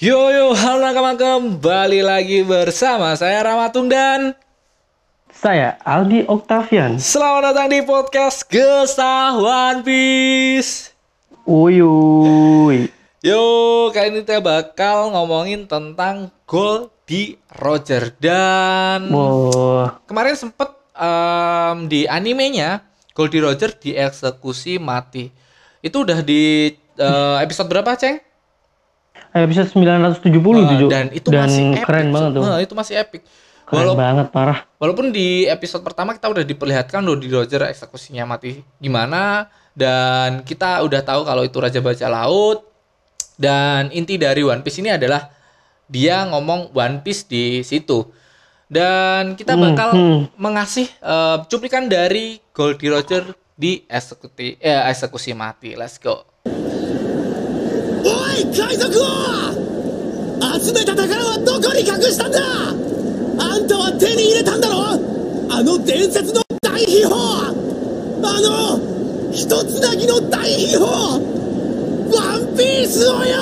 Yo yo, halo nakama kembali lagi bersama saya Ramatung dan Saya Aldi Octavian. selamat datang di podcast Gesah One Piece. Uyuy. Yo, kali ini kita bakal ngomongin tentang gol di Roger dan Wah, kemarin sempet em, di animenya gol di Roger dieksekusi mati. Itu udah di eh, episode berapa, Ceng? Episode 970 Eh, tuh, Jo. dan itu Dan masih epic, keren banget tuh. Eh, itu masih epic. Keren Walau- banget, parah. Walaupun di episode pertama kita udah diperlihatkan loh di Roger eksekusinya mati gimana dan kita udah tahu kalau itu Raja Bajak Laut dan inti dari One Piece ini adalah dia ngomong One Piece di situ. Dan kita Hmm, bakal hmm. mengasih eh, cuplikan dari Goldie Roger di eksekusi eh, eksekusi mati. Let's go. 海賊王集めた宝はどこに隠したんだ?あんたは手に入れたんだろ?あの伝説の大秘宝!あの一つなぎの大秘宝!ワンピースをよ!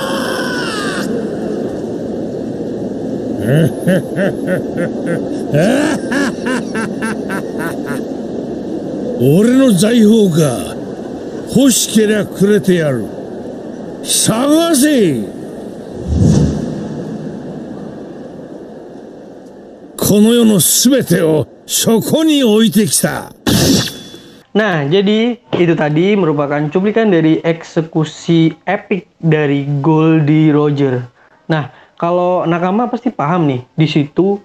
俺の財宝か。欲しけりゃくれてやる。探せこの世の全てをそこに置いてきた Nah, jadi itu tadi merupakan cuplikan dari eksekusi epic dari Goldie Roger. Nah, kalau nakama pasti paham nih, di situ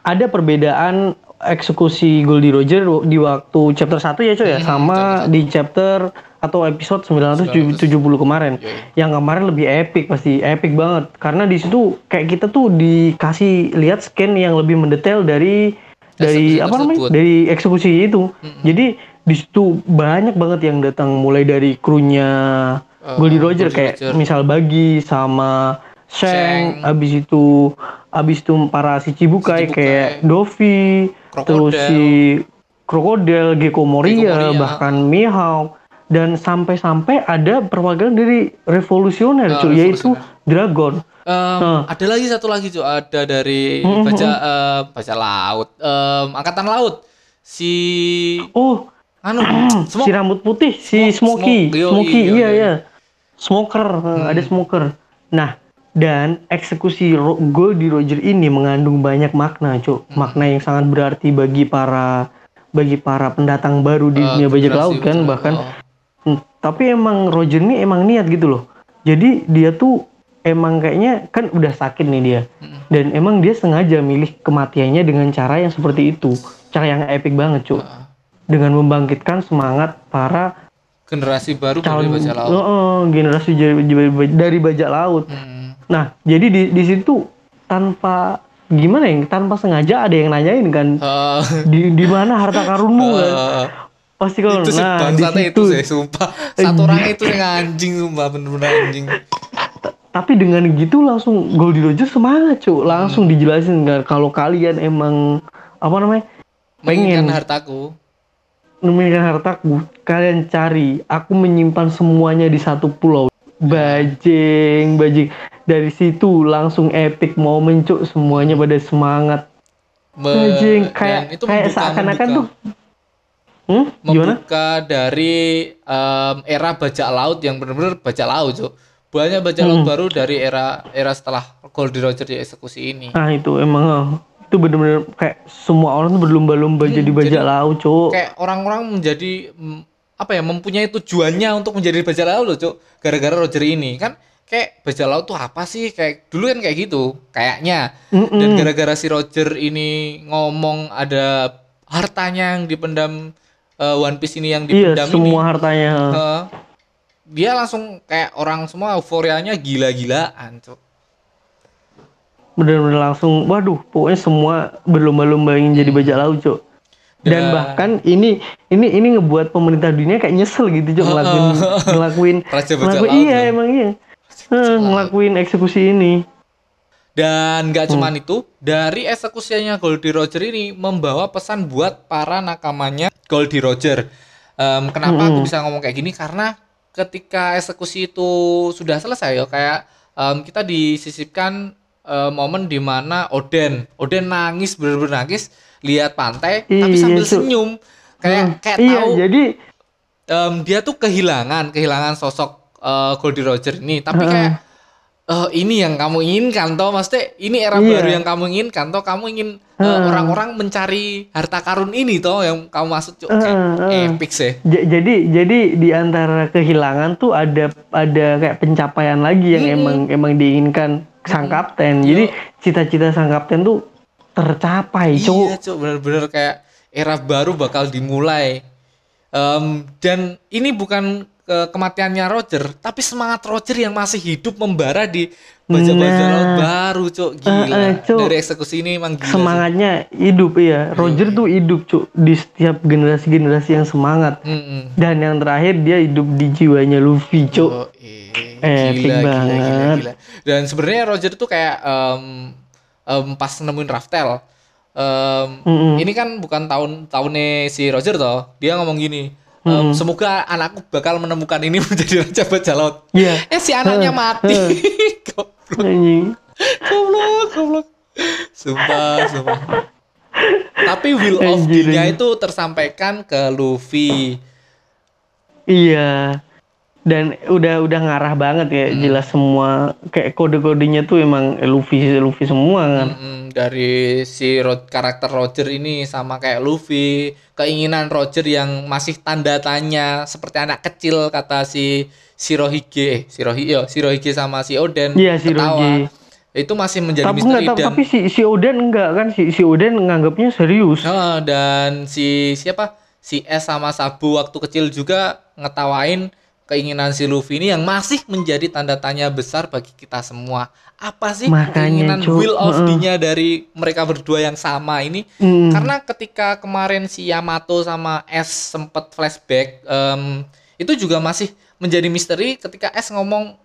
ada perbedaan eksekusi Goldie Roger di waktu chapter 1 ya coy ya, sama di chapter atau episode 970 kemarin. Yoi. Yang kemarin lebih epic pasti, epic banget. Karena di situ kayak kita tuh dikasih lihat scan yang lebih mendetail dari dari Eksekusi apa namanya? tersebut. Dari eksekusi itu. Jadi di situ banyak banget yang datang mulai dari krunya Eh, Goldie Roger Goldie kayak Roger. misal Bagi sama Shang. Shang, abis itu abis itu para si Cibukai Si Cibukai. kayak Dovi, terus Crocodile. si Crocodile, Gecko Moria, Moria. bahkan Mihawk dan sampai-sampai ada perwakilan dari revolusioner Ah, cuy, yaitu. Dragon. Em, Nah. Ada lagi satu lagi cuy, ada dari Hmm, baca eh, baca laut, Em, angkatan laut si Oh, anu si rambut putih, si yoi, Smokey, yoi, iya iya, smoker, eh, ada smoker. Nah, dan eksekusi Ro- Goldie Roger ini mengandung banyak makna, cuk. Makna yang sangat berarti bagi para bagi para pendatang baru di Eh, dunia bajak laut kan, bajak bahkan. laut. Hmm, tapi emang Roger ini emang niat gitu loh. Jadi dia tuh emang kayaknya kan udah sakit nih dia. Dan emang dia sengaja milih kematiannya dengan cara yang seperti itu. Cara yang epic banget, cuk. Heeh. Dengan membangkitkan semangat para generasi baru dari calon baca laut. Heeh, generasi dari, dari bajak laut. Hmm. Nah, jadi di di situ tanpa gimana ya? Tanpa sengaja ada yang nanyain kan Eh, di di mana harta karunmu kan? eh, Pasti kalau itu sih nah di bangsatnya itu situ. sih sumpah satu orang itu yang anjing sumpah bener-bener anjing Tapi dengan gitu langsung Goldie Roger semangat, cuy. Langsung Hmm. dijelasin kan kalau kalian emang apa namanya? pengen hartaku memiliki hartaku, kalian cari. Aku menyimpan semuanya di satu pulau. Bajing, bajing. Dari situ langsung epic mau mencuk semuanya pada semangat. Me- kayak itu kayak seakan-akan tuh. Hmm? Gimana? membuka dari em, era bajak laut yang benar-benar bajak laut Cuk. banyak bajak Hmm. laut baru dari era era setelah Goldie Roger dieksekusi ini Nah itu emang oh, itu bener-bener kayak semua orang tuh berlomba-lomba jadi bajak jadi laut, cuk. kayak orang-orang menjadi apa ya mempunyai tujuannya untuk menjadi bajak laut loh Cuk. gara-gara Roger ini kan kayak bajak laut tuh apa sih kayak dulu kan kayak gitu kayaknya Mm-mm. dan gara-gara si Roger ini ngomong ada hartanya yang dipendam eh, One Piece ini yang Iya, dipendam semua ini hartanya. eh, dia langsung kayak orang semua euforianya gila-gilaan Cuk. bener-bener langsung waduh pokoknya semua berlomba-lomba ingin jadi bajak laut cok dan Dan- bahkan ini ini ini ngebuat pemerintah dunia kayak nyesel gitu cok ngelakuin ngelakuin ngelakuin iya loh. emang iya Eh, ngelakuin eksekusi ini Dan nggak Hmm. cuman itu, dari eksekusinya Goldie Roger ini membawa pesan buat para nakamanya Goldie Roger. Em, kenapa Hmm. aku bisa ngomong kayak gini? Karena ketika eksekusi itu sudah selesai ya kayak em, kita disisipkan eh, momen di mana Oden, Oden nangis bener-bener nangis lihat pantai tapi Iya, sambil Cuk. senyum kayak Hmm, kayak iya, tahu jadi em, dia tuh kehilangan kehilangan sosok eh, Goldie Roger ini tapi kayak eh, ini yang kamu inginkan toh maksudnya ini era Iya. baru yang kamu inginkan toh kamu ingin eh, Heeh. orang-orang mencari harta karun ini toh yang kamu maksud kayak Heeh, heeh. epic sih j- jadi jadi di antara kehilangan tuh ada ada kayak pencapaian lagi yang Mm-mm. emang emang diinginkan sang kapten. Jadi Yo. cita-cita sang kapten tuh tercapai, Iya, cowok. Cuk, bener-bener kayak era baru bakal dimulai. Em, dan ini bukan ke- kematiannya Roger, tapi semangat Roger yang masih hidup membara di baja-baja Nah. laut baru, Cuk. Gila. Eh, eh, Cuk. Dari eksekusi ini emang gila. Semangatnya hidup ya. Roger tuh hidup, cuk, di setiap generasi-generasi yang semangat. Mm-mm. Dan yang terakhir dia hidup di jiwanya Luffy, cuk. Oh, eh, Epic gila, gila, gila, banget. gila. Dan sebenarnya Roger tuh kayak em, em, pas nemuin Raftel. em, Mm-mm. Ini kan bukan tahun tahunnya si Roger toh. Dia ngomong gini. Em, Semoga anakku bakal menemukan ini menjadi raja bajak laut. Iya. Eh si anaknya Heeh, mati. heeh. goblok, goblok, goblok. Sumpah, sumpah. Tapi will of D-nya itu tersampaikan ke Luffy. Iya. Dan udah udah ngarah banget ya, Hmm. jelas semua kayak kode-kodenya tuh emang Luffy Luffy semua kan. Mm-mm, dari si Ro- karakter Roger ini sama kayak Luffy, keinginan Roger yang masih tanda tanya seperti anak kecil kata si Shirohige, eh, Shirohige, yo, Shirohige sama si Oden Iya, Shirohige. Itu masih menjadi Tapi misteri enggak, tapi, dan tapi si si Oden enggak kan si si Oden nganggapnya serius. Heeh, dan si siapa? Si S sama Sabu waktu kecil juga ngetawain keinginan si Luffy ini yang masih menjadi tanda tanya besar bagi kita semua. Apa sih Makanya, keinginan Cuk. will of Heeh. D-nya dari mereka berdua yang sama ini? Hmm. Karena ketika kemarin si Yamato sama S sempet flashback, em, itu juga masih menjadi misteri ketika S ngomong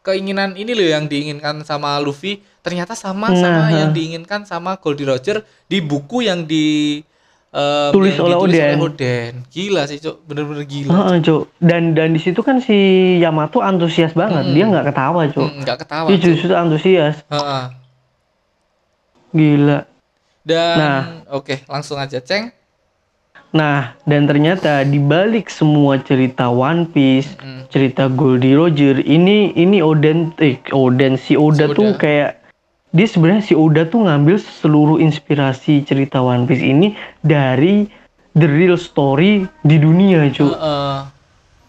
keinginan ini loh yang diinginkan sama Luffy ternyata sama sama Nah. yang diinginkan sama Goldie Roger di buku yang di Tulis oleh Oden. Oden. Gila sih, Cuk. Bener-bener gila. Heeh, Cuk. Dan dan di situ kan si Yamato antusias banget. Mm-mm. Dia nggak ketawa, Cuk. Hmm, nggak ketawa. Dia justru antusias. Heeh. Gila. Dan Nah. oke, langsung aja, Ceng. Nah, dan ternyata di balik semua cerita One Piece, Mm. cerita Goldie Roger, ini ini Oden eh Oden si Oda Si tuh Oda. kayak dia sebenarnya si Oda tuh ngambil seluruh inspirasi cerita One Piece ini dari the real story di dunia, cuy. Heeh.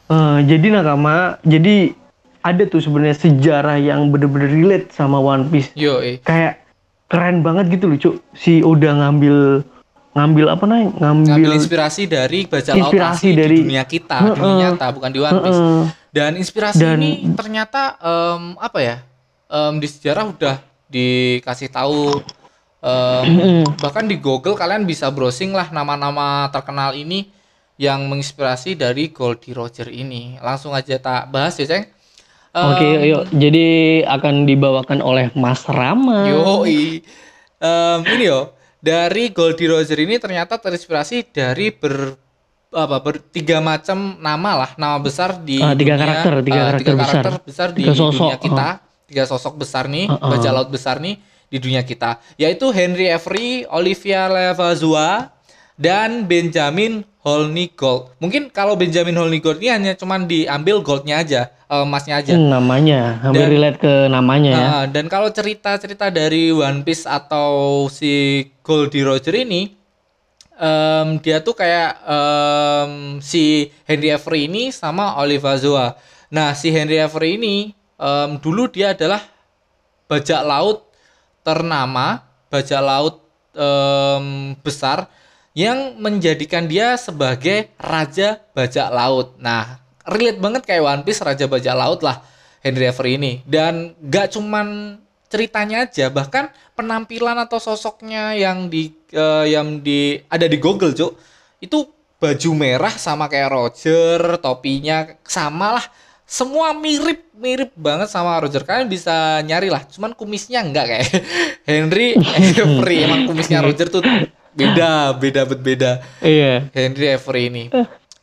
Eh, jadi nakama, jadi ada tuh sebenarnya sejarah yang bener-bener relate sama One Piece. Yo, eh. Kayak keren banget gitu loh, cuy. Si Oda ngambil ngambil apa namanya? Ngambil, ngambil inspirasi dari baca laut asli Inspirasi di dari- dunia kita, dunia Heeh. nyata bukan di One Piece. Heeh. Dan inspirasi Dan- ini ternyata em, apa ya? em, di sejarah udah dikasih tahu em, bahkan di Google kalian bisa browsing lah nama-nama terkenal ini yang menginspirasi dari Goldie Roger ini. Langsung aja tak bahas ya, Ceng. Em, Oke, yuk. Jadi akan dibawakan oleh Mas Rama. Yoi. Em, ini yo, dari Goldie Roger ini ternyata terinspirasi dari ber apa ber, tiga macam nama lah, nama besar di Ah, tiga dunia, karakter, tiga eh, karakter besar. besar di Tiga sosok, dunia kita, tiga sosok besar nih, Uh-uh. bajak laut besar nih di dunia kita, yaitu Henry Avery, Olivia Levazua, dan Benjamin Holnigold. Mungkin kalau Benjamin Holnigold ini hanya cuman diambil goldnya aja, eh, emasnya aja. Hmm, namanya, hampir Dan- relate ke namanya ya. Dan kalau cerita-cerita dari One Piece atau si Goldie Roger ini, em, dia tuh kayak em, si Henry Avery ini sama Oliver Zoa. Nah, si Henry Avery ini em, dulu dia adalah bajak laut ternama, bajak laut em, besar yang menjadikan dia sebagai raja bajak laut. Nah, relate banget kayak One Piece raja bajak laut lah Henry Avery ini. Dan gak cuman ceritanya aja, bahkan penampilan atau sosoknya yang di eh, yang di ada di Google, Cuk. Itu baju merah sama kayak Roger, topinya sama lah. Semua mirip mirip banget sama Roger. Kalian bisa nyari lah, cuman kumisnya enggak kayak Henry Avery. Emang kumisnya Roger tuh beda, beda bet beda. Iya. Henry Avery ini.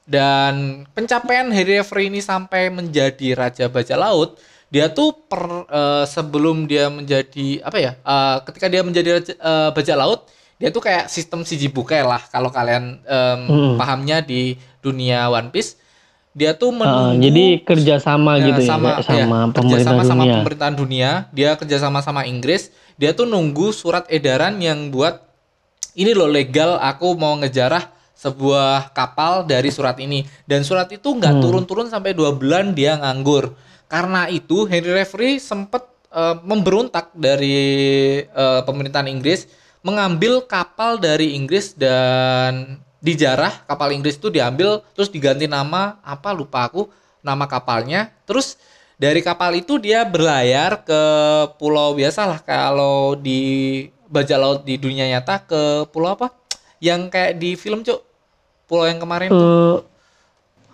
Dan pencapaian Harry Reverie ini sampai menjadi raja bajak laut, dia tuh per eh, sebelum dia menjadi apa ya? eh, ketika dia menjadi raja, eh, bajak laut, dia tuh kayak sistem siji bukai lah kalau kalian em, Hmm. pahamnya di dunia One Piece. Dia tuh Ah, menunggu jadi kerjasama Ya, gitu ya, sama, kayak sama ya, pemerintah kerjasama sama dunia. pemerintahan dunia dia kerjasama sama Inggris dia tuh nunggu surat edaran yang buat ini loh legal aku mau ngejarah sebuah kapal dari surat ini dan surat itu nggak Hmm. turun-turun sampai dua bulan dia nganggur karena itu Henry Reverie sempat eh, memberontak dari eh, pemerintahan Inggris mengambil kapal dari Inggris dan dijarah kapal Inggris itu diambil terus diganti nama apa lupa aku nama kapalnya. Terus dari kapal itu dia berlayar ke pulau biasalah kalau di bajak laut di dunia nyata ke pulau apa? Yang kayak di film cuk. Pulau yang kemarin tuh. Eh,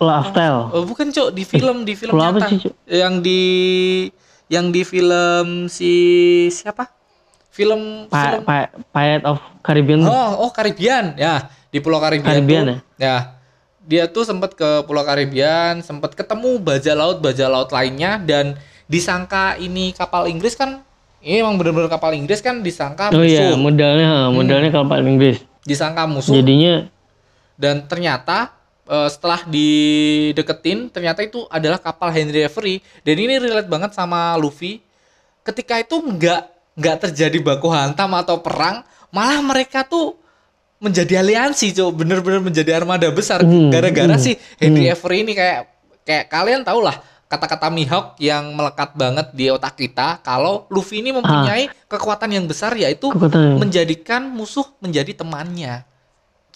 lifestyle. Oh, bukan cuk. Di film di film Pulau nyata. sih, yang di yang di film si siapa? Film Pa- film Pa- Pirate of Caribbean. Oh, oh Karibian. Ya, di Pulau Karibian, Karibian tuh. Ya. Dia tuh sempat ke Pulau Karibian, sempat ketemu bajak laut bajak laut lainnya dan disangka ini kapal Inggris kan ini emang bener-bener kapal Inggris kan disangka Oh iya, musuh. modalnya modalnya kapal Inggris. Disangka musuh Jadinya dan ternyata eh, setelah dideketin ternyata itu adalah kapal Henry Avery dan ini relate banget sama Luffy ketika itu nggak nggak terjadi baku hantam atau perang malah mereka tuh menjadi aliansi cow bener-bener menjadi armada besar Hmm, gara-gara hmm, si Henry Avery ini kayak kayak kalian tau lah kata-kata Mihawk yang melekat banget di otak kita kalau Luffy ini mempunyai kekuatan yang besar yaitu Kekuatan menjadikan musuh menjadi temannya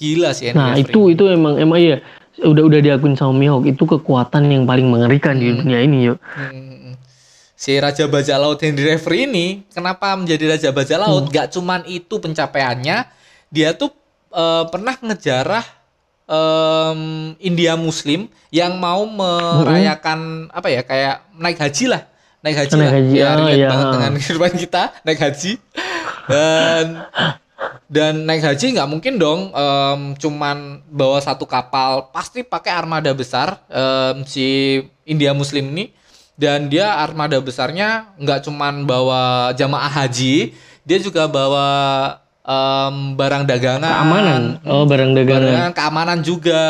gila sih Henry Nah Avery itu itu emang emang iya udah udah diakuin sama Mihawk itu kekuatan yang paling mengerikan di dunia ini yuk. Hmm. Si Raja Bajak Laut Henry Reverie ini kenapa menjadi Raja Bajak Laut? Hmm. Gak cuman itu pencapaiannya, dia tuh eh, pernah ngejarah em, India Muslim yang mau merayakan apa ya kayak naik haji lah, naik haji Naik lah. haji, Ya, relate iya. banget dengan kehidupan kita naik haji dan dan naik haji nggak mungkin dong em, cuman bawa satu kapal pasti pakai armada besar em, si India Muslim ini dan dia armada besarnya nggak cuman bawa jamaah haji dia juga bawa em, barang dagangan. Keamanan. Oh barang dagangan. barang keamanan juga.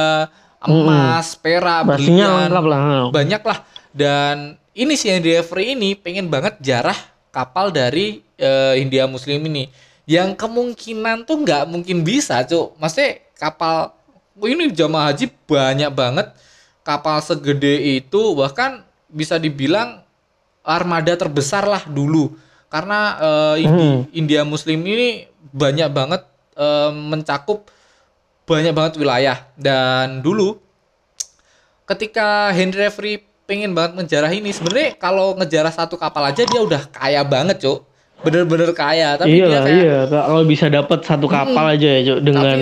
Emas perak Pastinya lengkap lah. banyak lah. Dan ini si Henry Avery ini pengen banget jarah kapal dari eh, India Muslim ini. Yang kemungkinan tuh nggak mungkin bisa cuk. Maksudnya kapal oh, ini jamaah haji banyak banget. Kapal segede itu bahkan bisa dibilang armada terbesar lah dulu karena eh, Indi- India Muslim ini banyak banget eh, mencakup banyak banget wilayah dan dulu ketika Henry Reverie pengen banget ngejarah ini sebenarnya kalau ngejarah satu kapal aja dia udah kaya banget cuk bener-bener kaya tapi iya dia kayak iya. Kalau bisa dapat satu kapal aja ya Cuk, dengan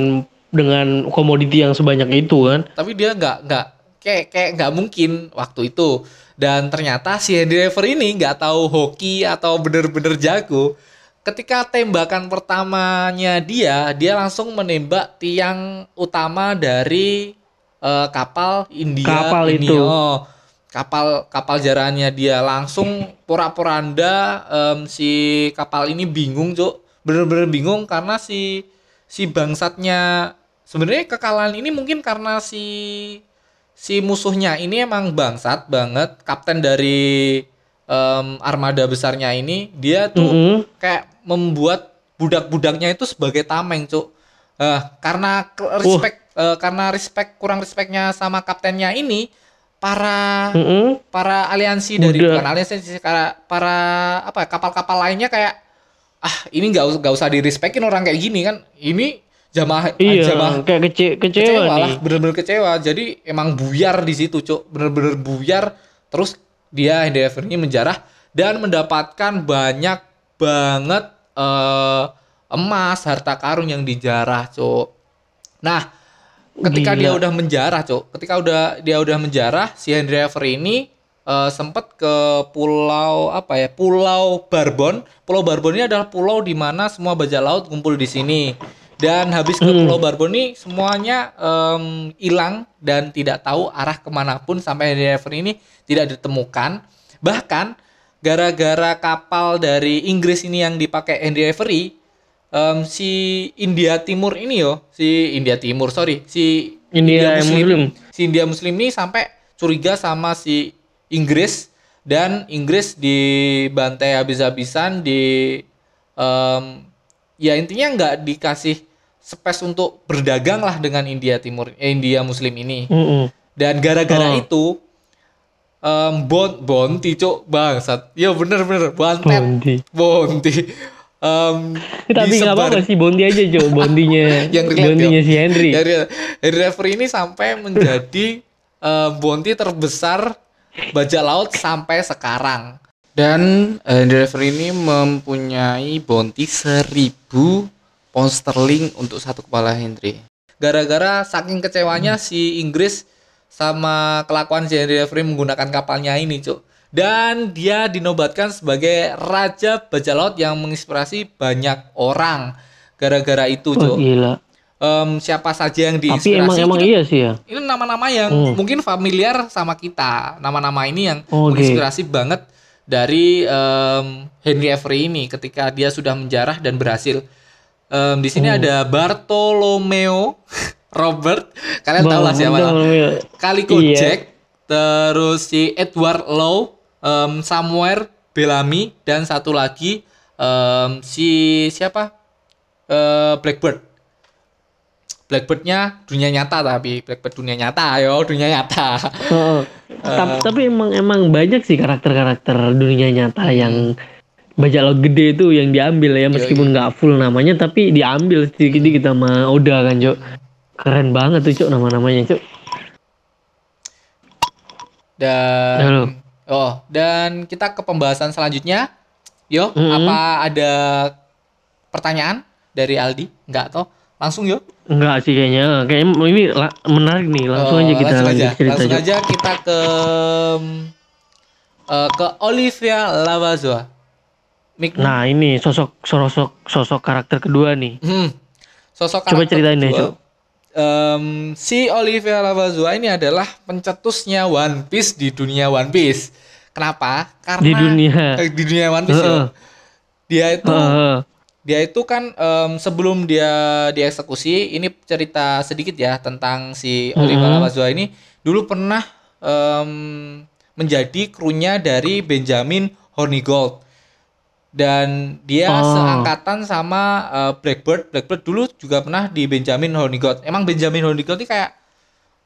dengan komoditi yang sebanyak itu kan. tapi dia nggak nggak kayak kayak nggak mungkin waktu itu. Dan ternyata si Henry Reverie ini nggak tahu hoki atau bener-bener jago. Ketika tembakan pertamanya dia dia langsung menembak tiang utama dari eh, kapal India Kapal ini. itu. oh kapal kapal jarahannya dia. Langsung pura-poranda em, si kapal ini bingung cuk. Bener-bener bingung karena si si bangsatnya. Sebenarnya kekalahan ini mungkin karena si si musuhnya ini emang bangsat banget kapten dari em, armada besarnya ini dia tuh Mm-mm. kayak membuat budak-budaknya itu sebagai tameng cuk Eh, karena respect eh, karena respect kurang respectnya sama kaptennya ini para Mm-mm. para aliansi dari Budak. bukan aliansi para para apa kapal-kapal lainnya kayak ah ini nggak us- nggak usah direspekin orang kayak gini kan ini jamaah Iya, jamaah. kayak kece kecewa, kecewa nih. lah bener-bener kecewa. Jadi emang buyar di situ cuk. Bener-bener buyar. Terus dia Henry Avery menjarah dan mendapatkan banyak banget eh, emas harta karun yang dijarah cuk. Nah ketika Gila. dia udah menjarah cuk ketika udah dia udah menjarah si Henry Avery ini eh, sempet ke pulau apa ya pulau Barbon. Pulau Barbon ini adalah pulau di mana semua bajak laut kumpul di sini Dan habis ke Pulau Barbon ini semuanya em, hilang dan tidak tahu arah ke mana pun sampai Avery ini tidak ditemukan. Bahkan gara-gara kapal dari Inggris ini yang dipakai Avery, em, si India Timur ini yo, si India Timur sorry, si India Muslim. si India Muslim ini sampai curiga sama si Inggris dan Inggris dibantai habis-habisan di em, ya intinya nggak dikasih space untuk berdagang lah dengan India Timur eh, India Muslim ini Mm-mm. dan gara-gara Oh. itu em bon bonti cok bangsat ya bener bener bantet Bondi. bonti Em, Tapi nggak apa-apa sih Bondi aja Jo, Bondinya. yang Bondinya yo. si Henry. Dari Referee ini sampai menjadi eh, bonti terbesar bajak laut sampai sekarang. Dan eh, Henry Referee ini mempunyai bonti 1000 pound sterling untuk satu kepala Henry. Gara-gara saking kecewanya si Inggris sama kelakuan si Henry Referee menggunakan kapalnya ini, Cuk. Dan dia dinobatkan sebagai raja bajak laut yang menginspirasi banyak orang. Gara-gara itu, Cuk gila. em, siapa saja yang Tapi diinspirasi emang emang kita- iya sih ya. ini nama-nama yang Hmm. mungkin familiar sama kita nama-nama ini yang Oke. menginspirasi banget dari em, Henry Avery ini ketika dia sudah menjarah dan berhasil Em, di sini Hmm. ada Bartolomeo Robert kalian tahu lah siapa lah. Calico Iya. Jack terus si Edward Lowe em, Samuel Bellamy dan satu lagi em, si siapa Eh, Blackbird Blackbirdnya dunia nyata tapi Blackbird dunia nyata ayo dunia nyata Heeh. Tap- tapi emang emang banyak sih karakter-karakter dunia nyata yang bajak laut gede itu yang diambil ya meskipun nggak full namanya tapi diambil sedikit-sedikit sama Oda kan Cok. Keren banget tuh Cok nama-namanya Cok. Dan Halo. oh dan kita ke pembahasan selanjutnya. Yo Mm-mm. apa ada pertanyaan dari Aldi? Nggak toh? Langsung yo. Enggak sih kayaknya. Kayaknya ini menarik nih. Langsung Oh, aja kita langsung aja. cerita langsung aja kita ke eh, ke Olivia Lavazoa Mik nah ini sosok sosok sosok karakter kedua nih Hmm. Sosok Coba ceritain deh, em, si Olivia Lavazoa ini adalah pencetusnya One Piece di dunia One Piece. Kenapa? Karena Di dunia. eh, di dunia One Piece. Heeh. ya. Dia itu Heeh. dia itu kan em, sebelum dia dieksekusi, ini cerita sedikit ya tentang si Olivia Mhm. Lavazoa ini dulu pernah em, menjadi krunya dari Benjamin Hornigold dan dia Oh. seangkatan sama eh, Blackbird. Blackbird dulu juga pernah di Benjamin Hornigold. Emang Benjamin Hornigold ini kayak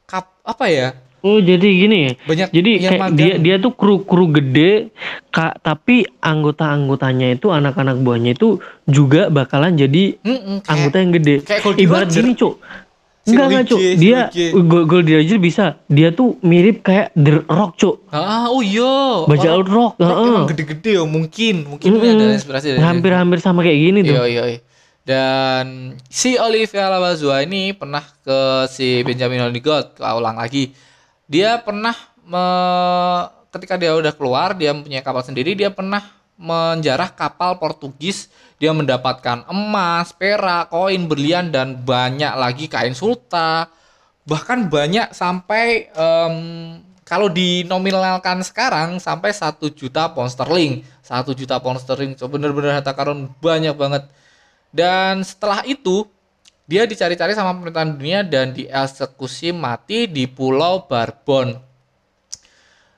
kap, apa ya? Oh jadi gini, Banyak jadi kayak magang. dia dia tuh kru kru gede, kak tapi anggota anggotanya itu anak-anak buahnya itu juga bakalan jadi Mm-mm, kayak- anggota yang gede. kayak Goldie Ibarat Roger. gini cuk, Si enggak enggak cuk, dia Luigi. Go- Goldie Roger bisa, dia tuh mirip kayak The Rock cuk, Ah, oh iya. baca Orang- Rock, Rock heeh. emang gede-gede ya mungkin, mungkin Mm-mm. ada inspirasi dari hampir-hampir sama kayak gini tuh. Iya, iya, iya. Dan si Olivia Lavazoa ini pernah ke si Benjamin ke ulang lagi. Dia pernah me- ketika dia udah keluar, dia mempunyai kapal sendiri, dia pernah menjarah kapal Portugis. Dia mendapatkan emas, perak, koin, berlian dan banyak lagi kain sulta. Bahkan banyak sampai em, kalau dinominalkan sekarang sampai satu juta pound sterling. Satu juta pound sterling, so bener-bener harta karun banyak banget. Dan setelah itu dia dicari-cari sama pemerintahan dunia dan dieksekusi mati di Pulau Barbon.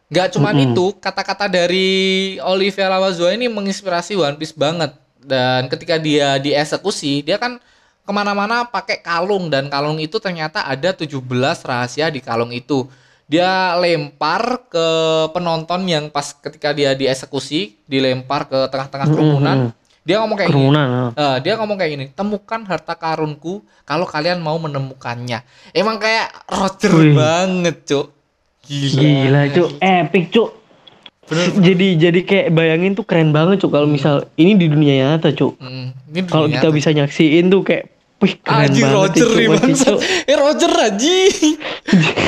Nggak cuman itu, kata-kata dari Olivia Lavazoa ini menginspirasi One Piece banget. Dan ketika dia dieksekusi, dia kan ke mana-mana pakai kalung dan kalung itu ternyata ada 17 rahasia di kalung itu. Dia lempar ke penonton yang pas ketika dia dieksekusi, dilempar ke tengah-tengah kerumunan. Dia ngomong kayak gini. Kerumunan. heeh. Eh, dia ngomong kayak gini, temukan harta karunku kalau kalian mau menemukannya. Emang kayak Roger Wih. banget, cuk. Gila. Gila cuk, epic cuk. Jadi jadi kayak bayangin tuh keren banget cuk kalau misal ini di dunia nyata cuk. Mm, ini Kalau kita bisa nyaksiin tuh kayak wih keren Anjing banget Roger nih. Cuk. Eh Roger.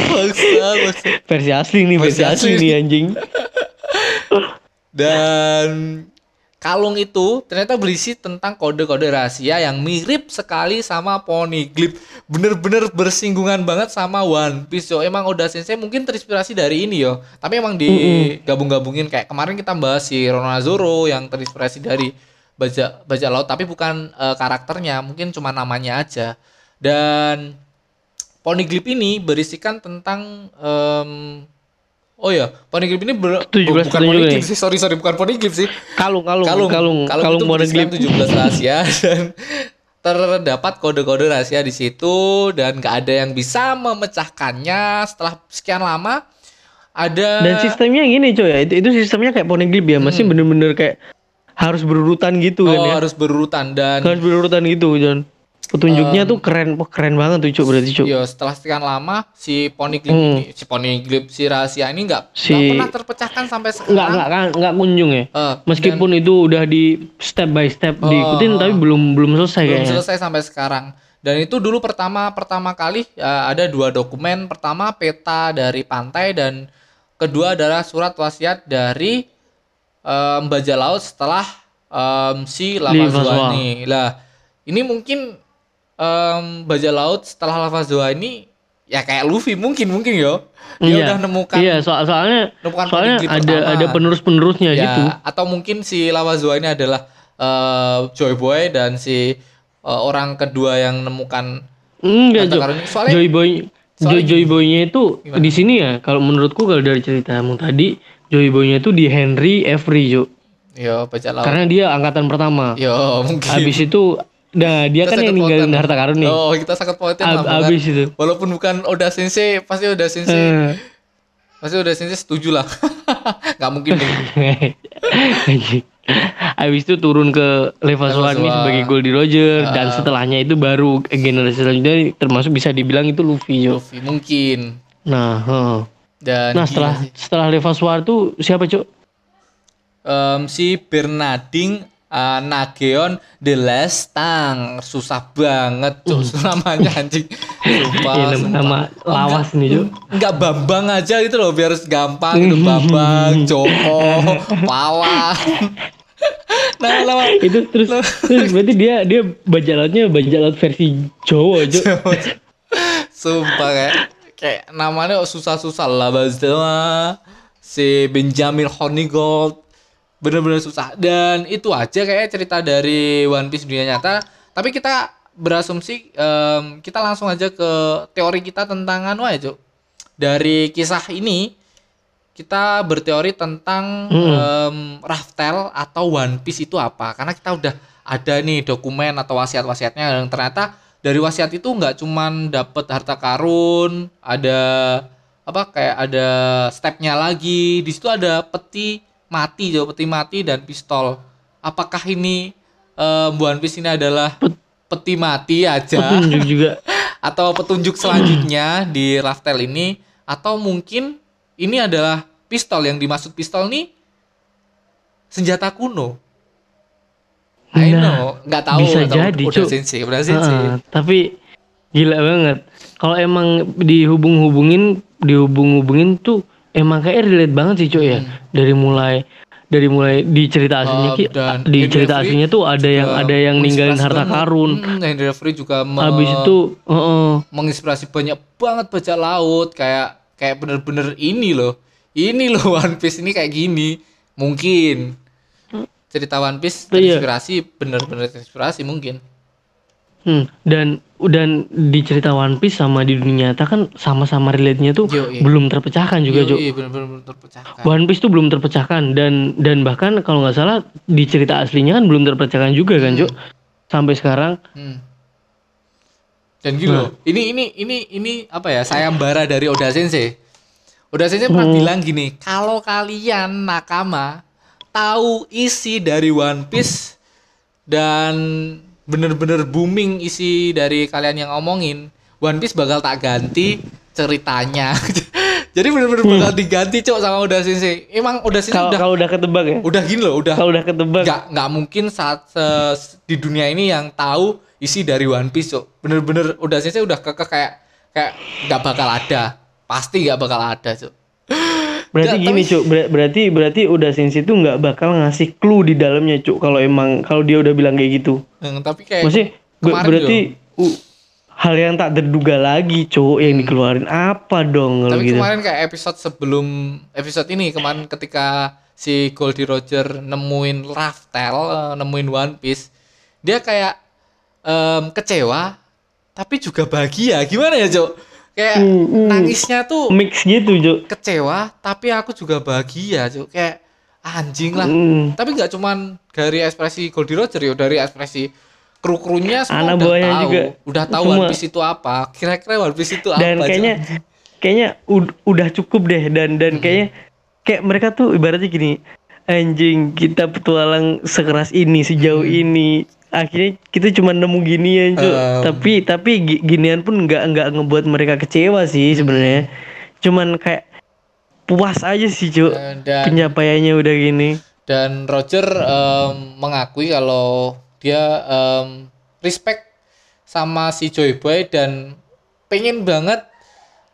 Bangsa, bangsa. Versi asli nih, Versi versi asli asli. nih anjing. Dan kalung itu ternyata berisi tentang kode-kode rahasia yang mirip sekali sama Poneglyph. Bener-bener bersinggungan banget sama One Piece yo. Emang Oda Sensei mungkin terinspirasi dari ini yo. Tapi emang digabung-gabungin kayak kemarin kita bahas si Ronazoro yang terinspirasi dari baja bajak laut tapi bukan eh, karakternya, mungkin cuma namanya aja. Dan Poneglyph ini berisikan tentang em, Oh ya, Poneglyph ini ber, Setuju, bu- bukan Poneglyph sih, sorry sorry bukan Poneglyph sih. Kalung, kalung, Kalung, kalung, kalung, kalung, itu Poneglyph. berisikan 17 rahasia dan terdapat kode-kode rahasia di situ dan gak ada yang bisa memecahkannya setelah sekian lama. Ada Dan sistemnya gini coy ya, itu, itu sistemnya kayak Poneglyph ya, masih bener-bener kayak harus berurutan gitu oh, kan ya. harus berurutan dan Harus berurutan gitu, John. Petunjuknya tuh keren, wah, keren banget tuh, Cuk, berarti, Cuk. Yo, setelah sekian lama si Poneglyph Hmm. ini, si Poneglyph, si rahasia ini nggak Si- nggak pernah terpecahkan sampai sekarang. Enggak, enggak, enggak, enggak kunjung ya. Eh, Meskipun itu udah di step by step diikutin, tapi belum belum selesai belum kayaknya. selesai sampai sekarang. Dan itu dulu pertama pertama kali ya, ada dua dokumen. Pertama peta dari pantai dan kedua adalah surat wasiat dari em, bajak laut setelah em, si Lava Zoa. Lavazuani. Lah, ini mungkin em, bajak laut setelah Lavazoa ini ya kayak Luffy mungkin mungkin yo. Dia Iya. udah nemukan Iya, soal soalnya nemukan soalnya ada pertama. ada penerus-penerusnya ya, gitu. atau mungkin si Lavazoa ini adalah eh, Joy Boy dan si eh, orang kedua yang nemukan Enggak, Jo. Soalnya- Joy Boy soalnya Joy, Joy Boy-nya itu Gimana? di sini ya. Kalau menurutku kalau dari ceritamu tadi, Joy Boy-nya itu di Henry Avery, Jo. yo baca laut Karena dia angkatan pertama. yo mungkin Habis itu nah dia Kita kan yang ninggalin poten. harta karun nih. oh kita sangat poten Ab- lah, abis itu. walaupun bukan Oda Sensei pasti Oda Sensei Eh. pasti Oda Sensei setuju lah nggak mungkin deh. Habis itu turun ke Sohani Soa. sebagai Goldie Roger Ah. dan setelahnya itu baru generasi selanjutnya termasuk bisa dibilang itu Luffy Jo. Luffy mungkin Nah, heeh. dan nah setelah sih. setelah Leva Sohar tuh siapa Cok? Em, si Bernarding uh, Nageon The Last Tang. Susah banget cuk. Namanya anjing. Sumpah, nama, sumpah. nama lawas nih Jo. Enggak Bambang aja gitu loh biar gampang gitu. Bambang, Joko, Pawan. Nah, nama itu terus, terus berarti dia dia bajak laut versi Jawa Jo. Sumpah kayak kayak namanya susah-susah lah Bazdoa, si Benjamin Honeygold bener-bener susah. Dan itu aja kayak cerita dari One Piece dunia nyata. Tapi kita berasumsi em, kita langsung aja ke teori kita tentang anu aja Cuk. dari kisah ini kita berteori tentang em, Raftel atau One Piece itu apa. Karena kita udah ada nih dokumen atau wasiat-wasiatnya dan ternyata dari wasiat itu nggak cuman dapet harta karun ada apa kayak ada stepnya lagi. Di situ ada peti mati jauh peti mati dan pistol apakah ini em, One Piece ini adalah peti mati aja Petunjuk juga. atau petunjuk selanjutnya di Raftel ini atau mungkin ini adalah pistol yang dimaksud pistol nih senjata kuno. I Nah, know, nggak tahu bisa tahu. jadi, udah Cuk. sensei, udah sensei. Heeh, tapi gila banget. Kalau emang dihubung-hubungin, dihubung-hubungin tuh emang kayak relate banget sih cuy ya. Dari mulai dari mulai di cerita aslinya Hmm. Ki, dan di Henry cerita Avery aslinya tuh ada yang ada yang ninggalin harta banget. karun. Hmm, Henry Avery juga me- Habis itu heeh, menginspirasi banyak banget bajak laut kayak kayak bener-bener ini loh. Ini loh One Piece ini kayak gini. Mungkin cerita One Piece Iya. terinspirasi bener-bener terinspirasi mungkin. Hmm, dan dan di cerita One Piece sama di dunia nyata kan sama-sama relate-nya tuh Yoi. belum terpecahkan juga, Iya, Cuk. iya bener-bener terpecahkan. One Piece tuh belum terpecahkan dan dan bahkan kalau nggak salah di cerita aslinya kan belum terpecahkan juga kan, Cuk. Sampai sekarang Hmm. Dan gitu loh. Ini ini ini ini apa ya? Sayembara dari Oda Sensei. Oda Sensei pernah bilang gini, kalau kalian nakama tahu isi dari One Piece dan bener-bener booming isi dari kalian yang ngomongin, One Piece bakal tak ganti ceritanya. Jadi bener-bener bakal diganti cok sama Oda Sensei. Emang Sensei kalau udah kalau udah ketebak ya. udah gini loh, udah Kalau udah ketebak. nggak nggak mungkin saat se- di dunia ini yang tahu isi dari One Piece cok bener-bener udah sih udah kekeh kayak kayak nggak bakal ada pasti nggak bakal ada cok berarti Nggak, gini tapi- cuk ber- berarti berarti udah Sensei itu nggak bakal ngasih clue di dalamnya cuk kalau emang kalau dia udah bilang kayak gitu Hmm, tapi kayak kemarin berarti yo. u- hal yang tak terduga lagi cuk yang dikeluarin apa dong Hmm. Tapi gitu kemarin kayak episode sebelum episode ini kemarin ketika si Goldie Roger nemuin Raftel, eh, nemuin One Piece, dia kayak em, kecewa tapi juga bahagia. Gimana ya, Cok? Kayak Hmm, nangisnya tuh mix gitu cuk kecewa tapi aku juga bahagia, Cok. Kayak anjing lah. Hmm. Tapi nggak cuman dari ekspresi Goldie Roger ya, dari ekspresi kru-krunya semua Anak udah tahu, juga. udah tahu Semua. One Piece itu apa. Kira-kira One Piece itu dan apa? Kayaknya kayaknya ud- udah cukup deh dan dan kayaknya kayak mereka tuh ibaratnya gini anjing kita petualang sekeras ini sejauh ini akhirnya kita cuma nemu ginian cuy Um. tapi tapi gi- ginian pun nggak nggak ngebuat mereka kecewa sih sebenarnya. Cuman kayak puas aja sih cuy dan pencapaiannya udah gini. Dan Roger em, mengakui kalau dia em, respect sama si Joy Boy dan pengen banget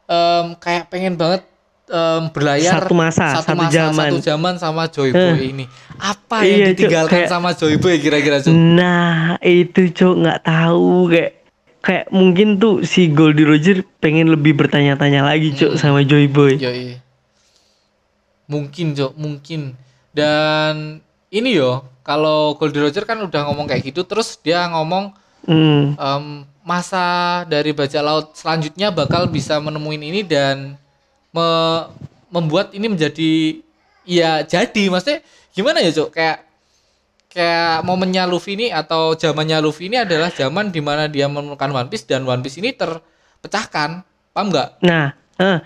em, kayak pengen banget em, berlayar Satu masa, satu zaman. satu zaman sama Joy Boy ini apa yang Iya, Cuk, ditinggalkan kayak- sama Joy Boy kira-kira Cuk? Nah, itu cok nggak tahu kayak kayak mungkin tuh si Goldie Roger pengen lebih bertanya-tanya lagi cok sama Joy Boy. Yoi. mungkin Cuk mungkin dan ini yo kalau Goldie Roger kan udah ngomong kayak gitu terus dia ngomong Hmm. em, masa dari bajak laut selanjutnya bakal bisa menemuin ini dan me- membuat ini menjadi ya jadi maksudnya gimana ya cok kayak kayak momennya Luffy ini atau zamannya Luffy ini adalah zaman di mana dia menemukan One Piece dan One Piece ini terpecahkan paham nggak Nah,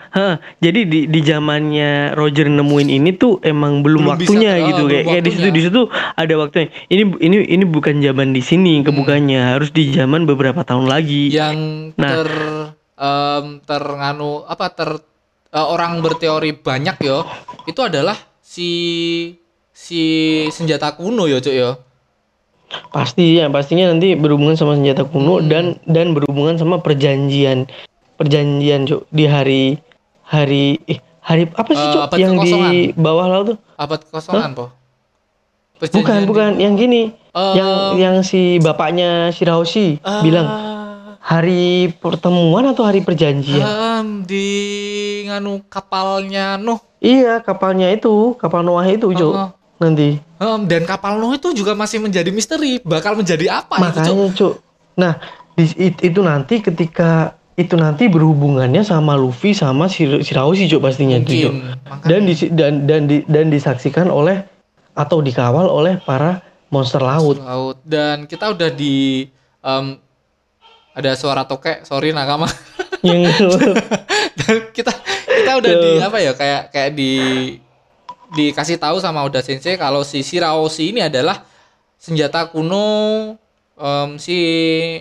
jadi di di zamannya Roger nemuin ini tuh emang belum, Belum bisa waktunya oh, gitu belum kayak kayak di situ di situ ada waktunya. Ini ini ini bukan zaman di sini Hmm. kebukannya harus di zaman beberapa tahun lagi. yang Nah. ter ternganu apa ter eh, orang berteori banyak yo itu adalah si si senjata kuno yo cok yo Pasti ya, pastinya nanti berhubungan sama senjata kuno Hmm. dan dan berhubungan sama perjanjian perjanjian cuk di hari hari eh hari apa sih Eh, cuk abad yang di kekosongan. bawah laut tuh? abad kosongan po Bukan Perjanjian bukan di- yang gini. Eh, yang yang si bapaknya Shirahoshi Ah, bilang hari pertemuan atau hari perjanjian? em, di nganu kapalnya Nuh Iya, kapalnya itu, kapal Noah itu. Oh, oh. Nanti. Em, dan kapal Nuh itu juga masih menjadi misteri bakal menjadi apa itu Makanya, Cuk. Nah, di, it- itu nanti ketika itu nanti berhubungannya sama Luffy sama Shir- Shirahoshi, Cuk, pastinya itu, Cuk. mungkin Makanya- Dan di, dan dan di, dan disaksikan oleh atau dikawal oleh para monster laut. laut dan kita udah di em, ada suara tokek sorry nakama yang dan kita kita udah di apa ya kayak kayak di dikasih tahu sama Oda Sensei kalau si Shirahoshi ini adalah senjata kuno em, si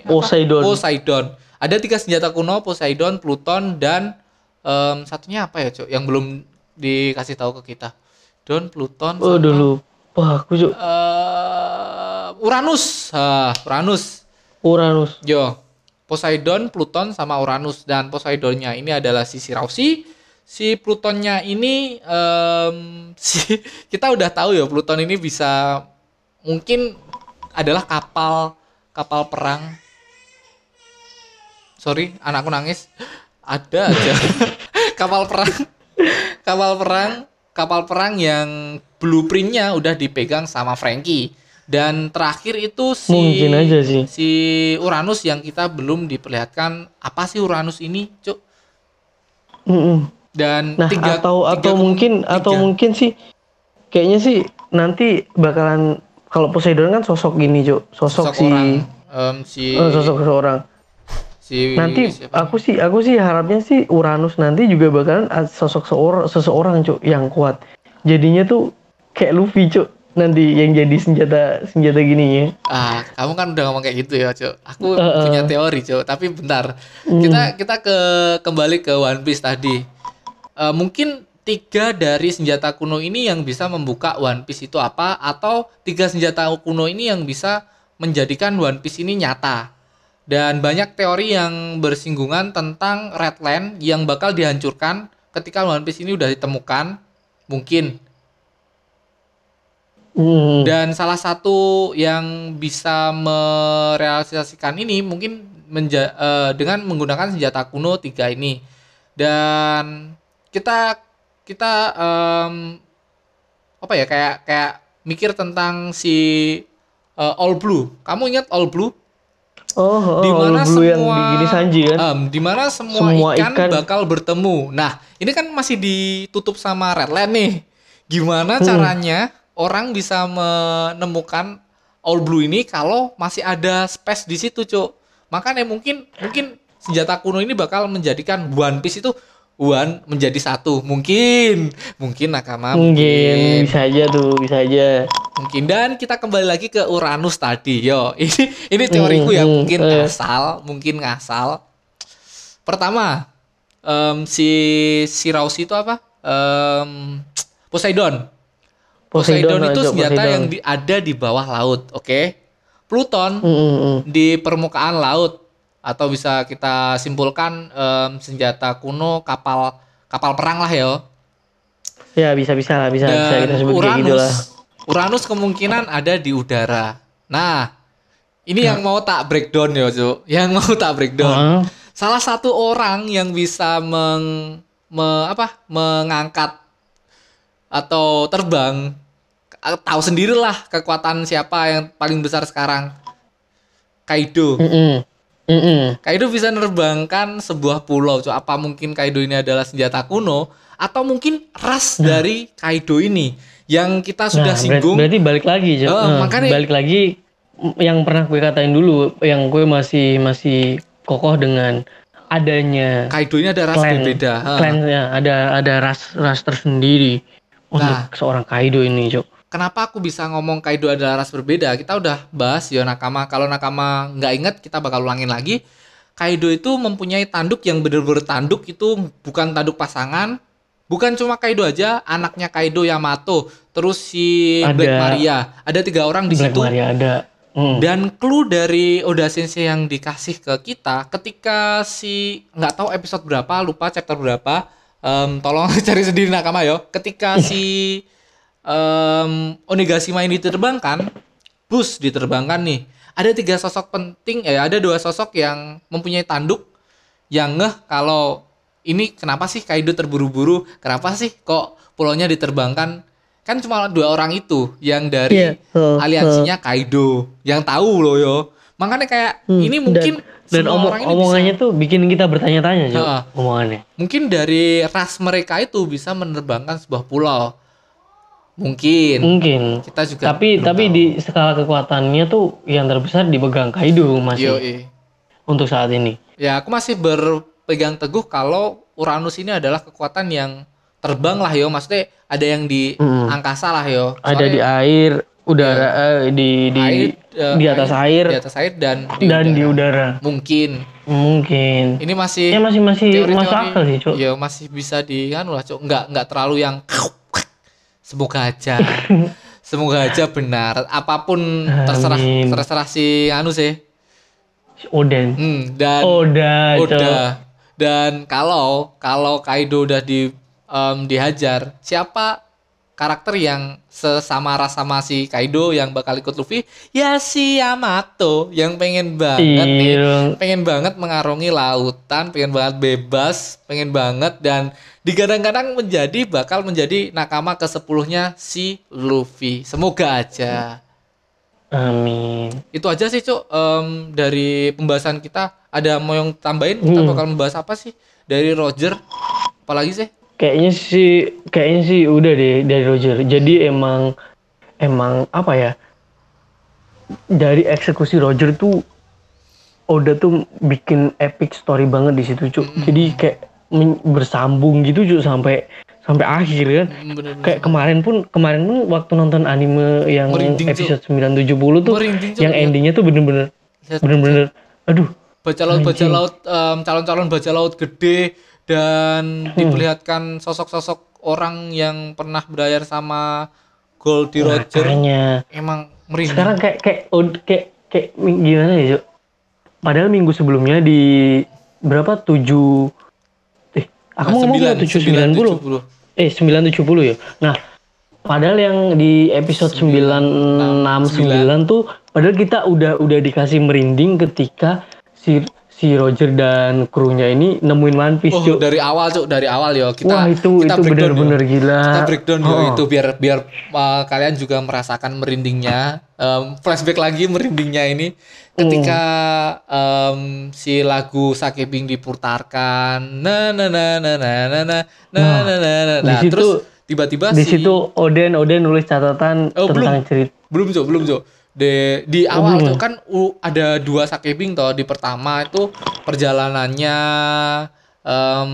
apa? Poseidon. Poseidon. Ada tiga senjata kuno Poseidon, Pluton dan em, satunya apa ya, Cok? Yang belum dikasih tahu ke kita. Don, Pluton, oh sama, dulu. Wah, aku Cuk. eh, Uranus. Ah, Uranus. Uranus. Yo, Poseidon, Pluton sama Uranus dan Poseidonnya ini adalah si Sirausi. Si Plutonnya ini em, si kita udah tahu ya Pluton ini bisa mungkin adalah kapal kapal perang. Sorry, anakku nangis. Ada aja kapal perang, kapal perang, kapal perang yang blueprintnya udah dipegang sama Frankie. Dan terakhir itu si Mungkin aja sih. si Uranus yang kita belum diperlihatkan apa sih Uranus ini, Cuk? Mm-mm. Dan Nah, tiga, atau tiga atau mungkin tiga. atau mungkin sih kayaknya sih nanti bakalan kalau Poseidon kan sosok gini, Cuk. Sosok, sosok si orang em, si eh, sosok seseorang. si Nanti siapa? aku sih aku sih harapnya sih Uranus nanti juga bakalan sosok seorang seseorang, Cuk, yang kuat. Jadinya tuh kayak Luffy, Cuk. Nanti yang jadi senjata senjata gini ya. Ah, kamu kan udah ngomong kayak gitu ya, Cuk. Aku Uh, uh. punya teori, Cuk. Tapi bentar. Hmm. Kita kita ke kembali ke One Piece tadi. Eh, mungkin tiga dari senjata kuno ini yang bisa membuka One Piece itu apa atau tiga senjata kuno ini yang bisa menjadikan One Piece ini nyata. Dan banyak teori yang bersinggungan tentang Red Land yang bakal dihancurkan ketika One Piece ini udah ditemukan mungkin Hmm. dan salah satu yang bisa merealisasikan ini mungkin menja- eh, dengan menggunakan senjata kuno tiga ini dan kita kita em, apa ya kayak kayak mikir tentang si eh, All Blue kamu ingat All Blue Oh, oh, di mana blue yang semua di gini Sanji kan? em, di mana semua, Semua ikan, ikan- bakal bertemu. Nah, ini kan masih ditutup sama Redland nih. Gimana Hmm. caranya orang bisa menemukan All Blue ini kalau masih ada space di situ, Cuk? Makanya mungkin mungkin senjata kuno ini bakal menjadikan One Piece itu One menjadi satu. Mungkin, mungkin nakama Mungkin bisa aja tuh, bisa aja. mungkin dan kita kembali lagi ke Uranus tadi yo ini ini teoriku ya Hmm, hmm, mungkin eh. ngasal mungkin ngasal pertama em, si si Rausi itu apa Em, Poseidon Poseidon, itu aja, senjata Poseidon. yang di- ada di bawah laut oke Pluton Hmm, hmm, di permukaan laut atau bisa kita simpulkan em, senjata kuno kapal kapal perang lah yo Ya bisa bisa lah, bisa bisa kita dan kayak gitu lah. Uranus, Uranus kemungkinan ada di udara. Nah, ini yang mau tak breakdown ya, Cuk. Yang mau tak breakdown. Heeh. Salah satu orang yang bisa meng, me- apa, mengangkat atau terbang eh, tahu sendirilah kekuatan siapa yang paling besar sekarang. Kaido. Mm-mm. Mm-mm. Kaido bisa nerbangkan sebuah pulau. Cuk. Apa mungkin Kaido ini adalah senjata kuno atau mungkin ras dari Kaido ini yang kita sudah Nah, singgung berarti balik lagi. Oh, Eh, makanya- balik lagi yang pernah gue katain dulu, yang gue masih masih kokoh dengan adanya Kaido ini ada ras klan, berbeda. Ha. klannya ada ada ras ras tersendiri untuk Nah. seorang Kaido ini, Jo. Kenapa aku bisa ngomong Kaido adalah ras berbeda? Kita udah bahas ya Nakama. Kalau Nakama nggak inget, kita bakal ulangin lagi. Kaido itu mempunyai tanduk yang bener-bener tanduk itu bukan tanduk pasangan. Bukan cuma Kaido aja, anaknya Kaido Yamato, terus si Ada- Black Maria. Ada tiga orang di Black situ. Maria ada. Hmm. Dan clue dari Oda Sensei yang dikasih ke kita ketika si nggak tahu episode berapa, lupa chapter berapa, em, tolong cari sendiri nakama yo. Ketika si em, Onigashima ini diterbangkan, bus diterbangkan nih. Ada tiga sosok penting, eh ada dua sosok yang mempunyai tanduk yang ngeh kalau ini kenapa sih Kaido terburu-buru? Kenapa sih kok pulaunya diterbangkan? Kan cuma dua orang itu yang dari Iya, heeh, aliansinya Kaido yang tahu loh yo. Makanya kayak Hmm, ini mungkin dan, dan omong- omongannya bisa, tuh bikin kita bertanya-tanya, Jo. Heeh. Omongannya. mungkin dari ras mereka itu bisa menerbangkan sebuah pulau. Mungkin Mungkin. kita juga Tapi tapi tahu. di skala kekuatannya tuh yang terbesar dipegang Kaido masih Yoi. untuk saat ini. Ya, aku masih berpegang teguh kalau Uranus ini adalah kekuatan yang terbang lah yo. Maksudnya ada yang di Mm. angkasa lah yo. Ada di air, udara eh, di di air, eh, di atas air, di atas air dan di dan di udara. udara. Mungkin Mungkin. ini masih Ya masih masih teori-teori- masuk akal sih. Ya masih bisa di anu lah, Cuk. Enggak enggak terlalu yang semoga aja. semoga aja benar. Apa pun terserah Amin. terserah si anu sih. Oden. Hmm, dan Oda, udah dan kalau kalau Kaido udah di em, dihajar siapa karakter yang sesama rasa sama si Kaido yang bakal ikut Luffy ya si Yamato yang pengen banget nih Iya. pengen banget mengarungi lautan pengen banget bebas pengen banget dan digadang-gadang menjadi bakal menjadi nakama ke sepuluhnya si Luffy semoga aja Amin. itu aja sih cuk Em, dari pembahasan kita ada mau yang tambahin kita Hmm. bakal membahas apa sih dari Roger apalagi sih Kayaknya sih kayaknya sih udah deh dari Roger. Jadi emang emang apa ya? Dari eksekusi Roger tuh Oda tuh bikin epic story banget di situ, Cuk. Jadi kayak bersambung gitu, Cuk, sampai sampai akhir kan. Hmm, bener -bener. Kayak kemarin pun kemarin pun waktu nonton anime yang Merinding, Cuk. episode 970 tuh Merinding, Cuk, yang ya. endingnya tuh bener-bener bener-bener aduh baca laut baca laut em, calon-calon baca laut gede dan Hmm. diperlihatkan sosok-sosok orang yang pernah berlayar sama Gold di Roger makanya emang merinding sekarang kayak kayak kayak kayak gimana ya Cuk? padahal minggu sebelumnya di berapa tujuh eh aku mau ngomong Sembilan, tujuh sembilan, sembilan puluh tujuh puluh. eh 970 ya. Nah, padahal yang di episode 969 tuh padahal kita udah udah dikasih merinding ketika si si Roger dan krunya ini nemuin One Piece, Oh, Cuk. dari awal cuk, dari awal yo kita Wah, itu kita itu yo. bener-bener gila. Kita breakdown yo Oh. itu biar biar uh, kalian juga merasakan merindingnya. Um, flashback lagi merindingnya ini ketika um, si lagu Sakebing diputarkan. Na na na na na na na na Nah, na na na. Nah, situ- terus tiba-tiba Di si situ Oden Oden nulis catatan Oh, tentang cerita. belum cok belum cok di di Oh, awal belum tuh ya? kan u- ada dua sakebing toh di pertama itu perjalanannya em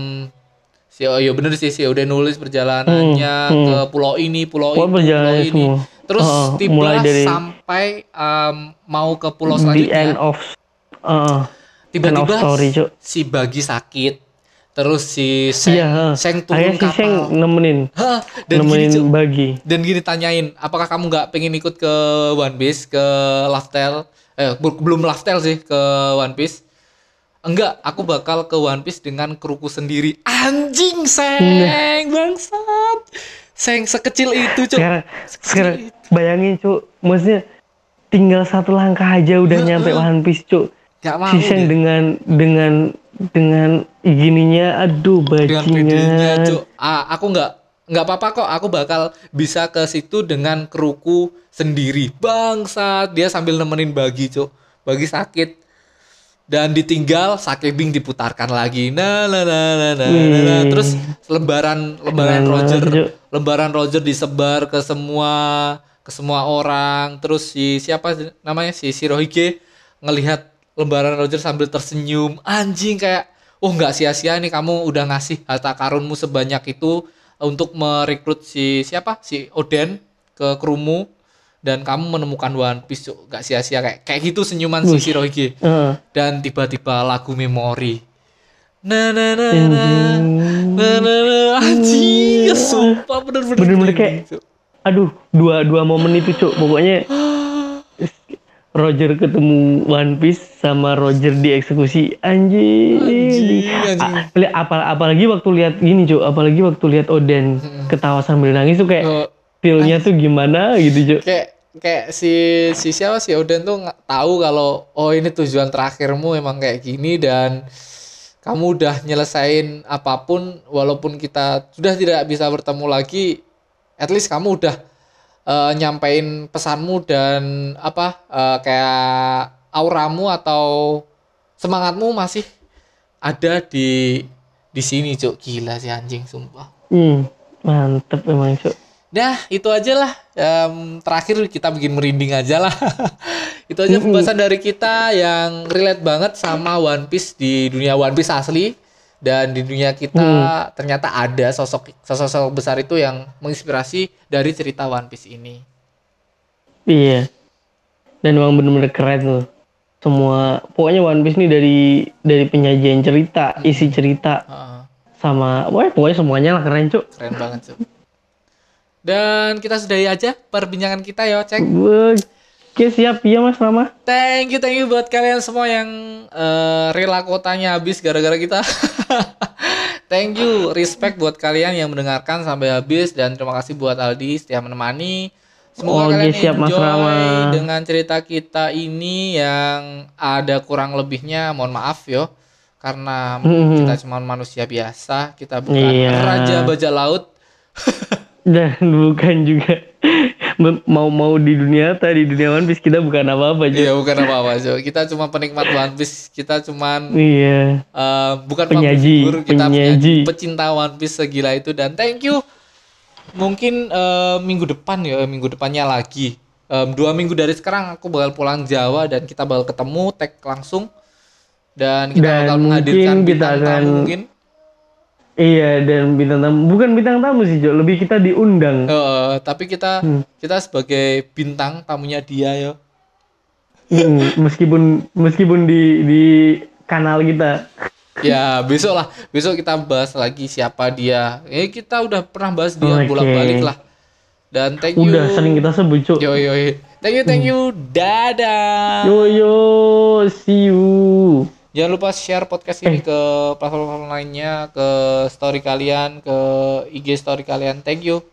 si oh iya bener sih sih udah nulis perjalanannya Hmm, hmm. ke pulau ini pulau itu pulau ini semua. terus Oh, tiba mulai dari- sampai em, mau ke pulau The selanjutnya end of uh, tiba-tiba end of story, Cuk. si bagi sakit terus si Seng, Iya. Seng turun Akhirnya si Seng kapal nemenin. Hah, dan gini nemenin Cuk, bagi. dan gini tanyain apakah kamu nggak pengen ikut ke One Piece ke Laftel? Eh bu- belum Laftel sih ke One Piece. Enggak aku bakal ke One Piece dengan kruku sendiri. Anjing seng bangsat. Seng sekecil itu cok Sekarang sekarang bayangin, Cuk. Maksudnya tinggal satu langkah aja udah nyampe One Piece, Cuk. nggak mau Si Seng dengan dengan dengan gininya aduh bajingan. cok ah, aku nggak nggak apa-apa kok. Aku bakal bisa ke situ dengan kruku sendiri. Bangsat dia sambil nemenin bagi cok bagi sakit. Dan ditinggal sakebing diputarkan lagi. Nah nah nah nah nah, nah, nah. Terus lembaran lembaran Keren Roger. Cok. lembaran Roger disebar ke semua ke semua orang. Terus si siapa namanya? Si Shirohige ngelihat lembaran Roger sambil tersenyum. Anjing kayak oh nggak sia-sia nih kamu udah ngasih harta karunmu sebanyak itu untuk merekrut si siapa si Oden ke krumu dan kamu menemukan One Piece Cuk. nggak sia-sia kayak kayak gitu senyuman si Shirohige Heeh. dan tiba-tiba lagu memori na na na na na na na anjing sumpah bener-bener Bener-bener kayak- Cuk. Aduh, dua dua momen itu, Cuk. Pokoknya Roger ketemu One Piece sama Roger dieksekusi anjing. Anjing, anjing. A- li- apal apalagi waktu lihat gini, Cuk. Apalagi waktu lihat Oden ketawa sambil nangis tuh kayak Oh, feel-nya tuh gimana gitu, Cuk. kayak kayak si si siapa si Oden tuh nggak tahu kalau oh ini tujuan terakhirmu emang kayak gini dan kamu udah nyelesain apa pun walaupun kita sudah tidak bisa bertemu lagi at least kamu udah eh, nyampein pesanmu dan apa eh, kayak auramu atau semangatmu masih ada di di sini cuk gila sih anjing sumpah Hmm, mantep emang, Cuk. Dah, itu aja lah. Em, terakhir kita bikin merinding aja lah. itu aja pembahasan dari kita yang relate banget sama One Piece di dunia One Piece asli dan di dunia kita ternyata ada sosok sosok besar itu yang menginspirasi dari cerita One Piece ini. Iya. Dan emang bener-bener keren tuh. Semua pokoknya One Piece nih dari dari penyajian cerita, isi cerita Heeh, sama pokoknya, pokoknya semuanya lah keren, Cuk. keren banget tuh. Dan kita sudahi aja perbincangan kita ya, cek. Oke, siap ya Mas Rama. Thank you, thank you buat kalian semua yang eh, rela kotanya habis gara-gara kita. thank you, respect buat kalian yang mendengarkan sampai habis dan terima kasih buat Aldi setia menemani. Semoga Oke, kalian siap, Mas enjoy Rama. dengan cerita kita ini yang ada kurang lebihnya, mohon maaf yo. Karena Mhm. kita cuma manusia biasa, kita bukan Iya. raja bajak laut. Dan bukan juga mau mau di dunia nyata di dunia One Piece kita bukan apa-apa. Iya, bukan apa-apa, Jo. Kita cuma penikmat One Piece, kita cuman Iya. Eh, bukan Penyaji, penghiburan, kita penyaji. penyaji, pecinta One Piece segila itu dan thank you mungkin eh, minggu depan ya minggu depannya lagi Em, dua minggu dari sekarang aku bakal pulang Jawa dan kita bakal ketemu tag langsung dan kita Dan bakal menghadirkan kita akan- mungkin Iya dan bintang tamu bukan bintang tamu sih Jo, lebih kita diundang. Eh, tapi kita Hmm. kita sebagai bintang tamunya dia ya Hmm, meskipun meskipun di di kanal kita. ya besok lah besok kita bahas lagi siapa dia eh kita udah pernah bahas dia Oke. bolak balik lah dan thank you Udah sering kita sebut Cuk. Yo yo yo. Thank you thank you. Dadah. Yo yo, see you. Jangan lupa share podcast ini Eh. ke platform-platform lainnya, ke story kalian, ke IG story kalian. Thank you.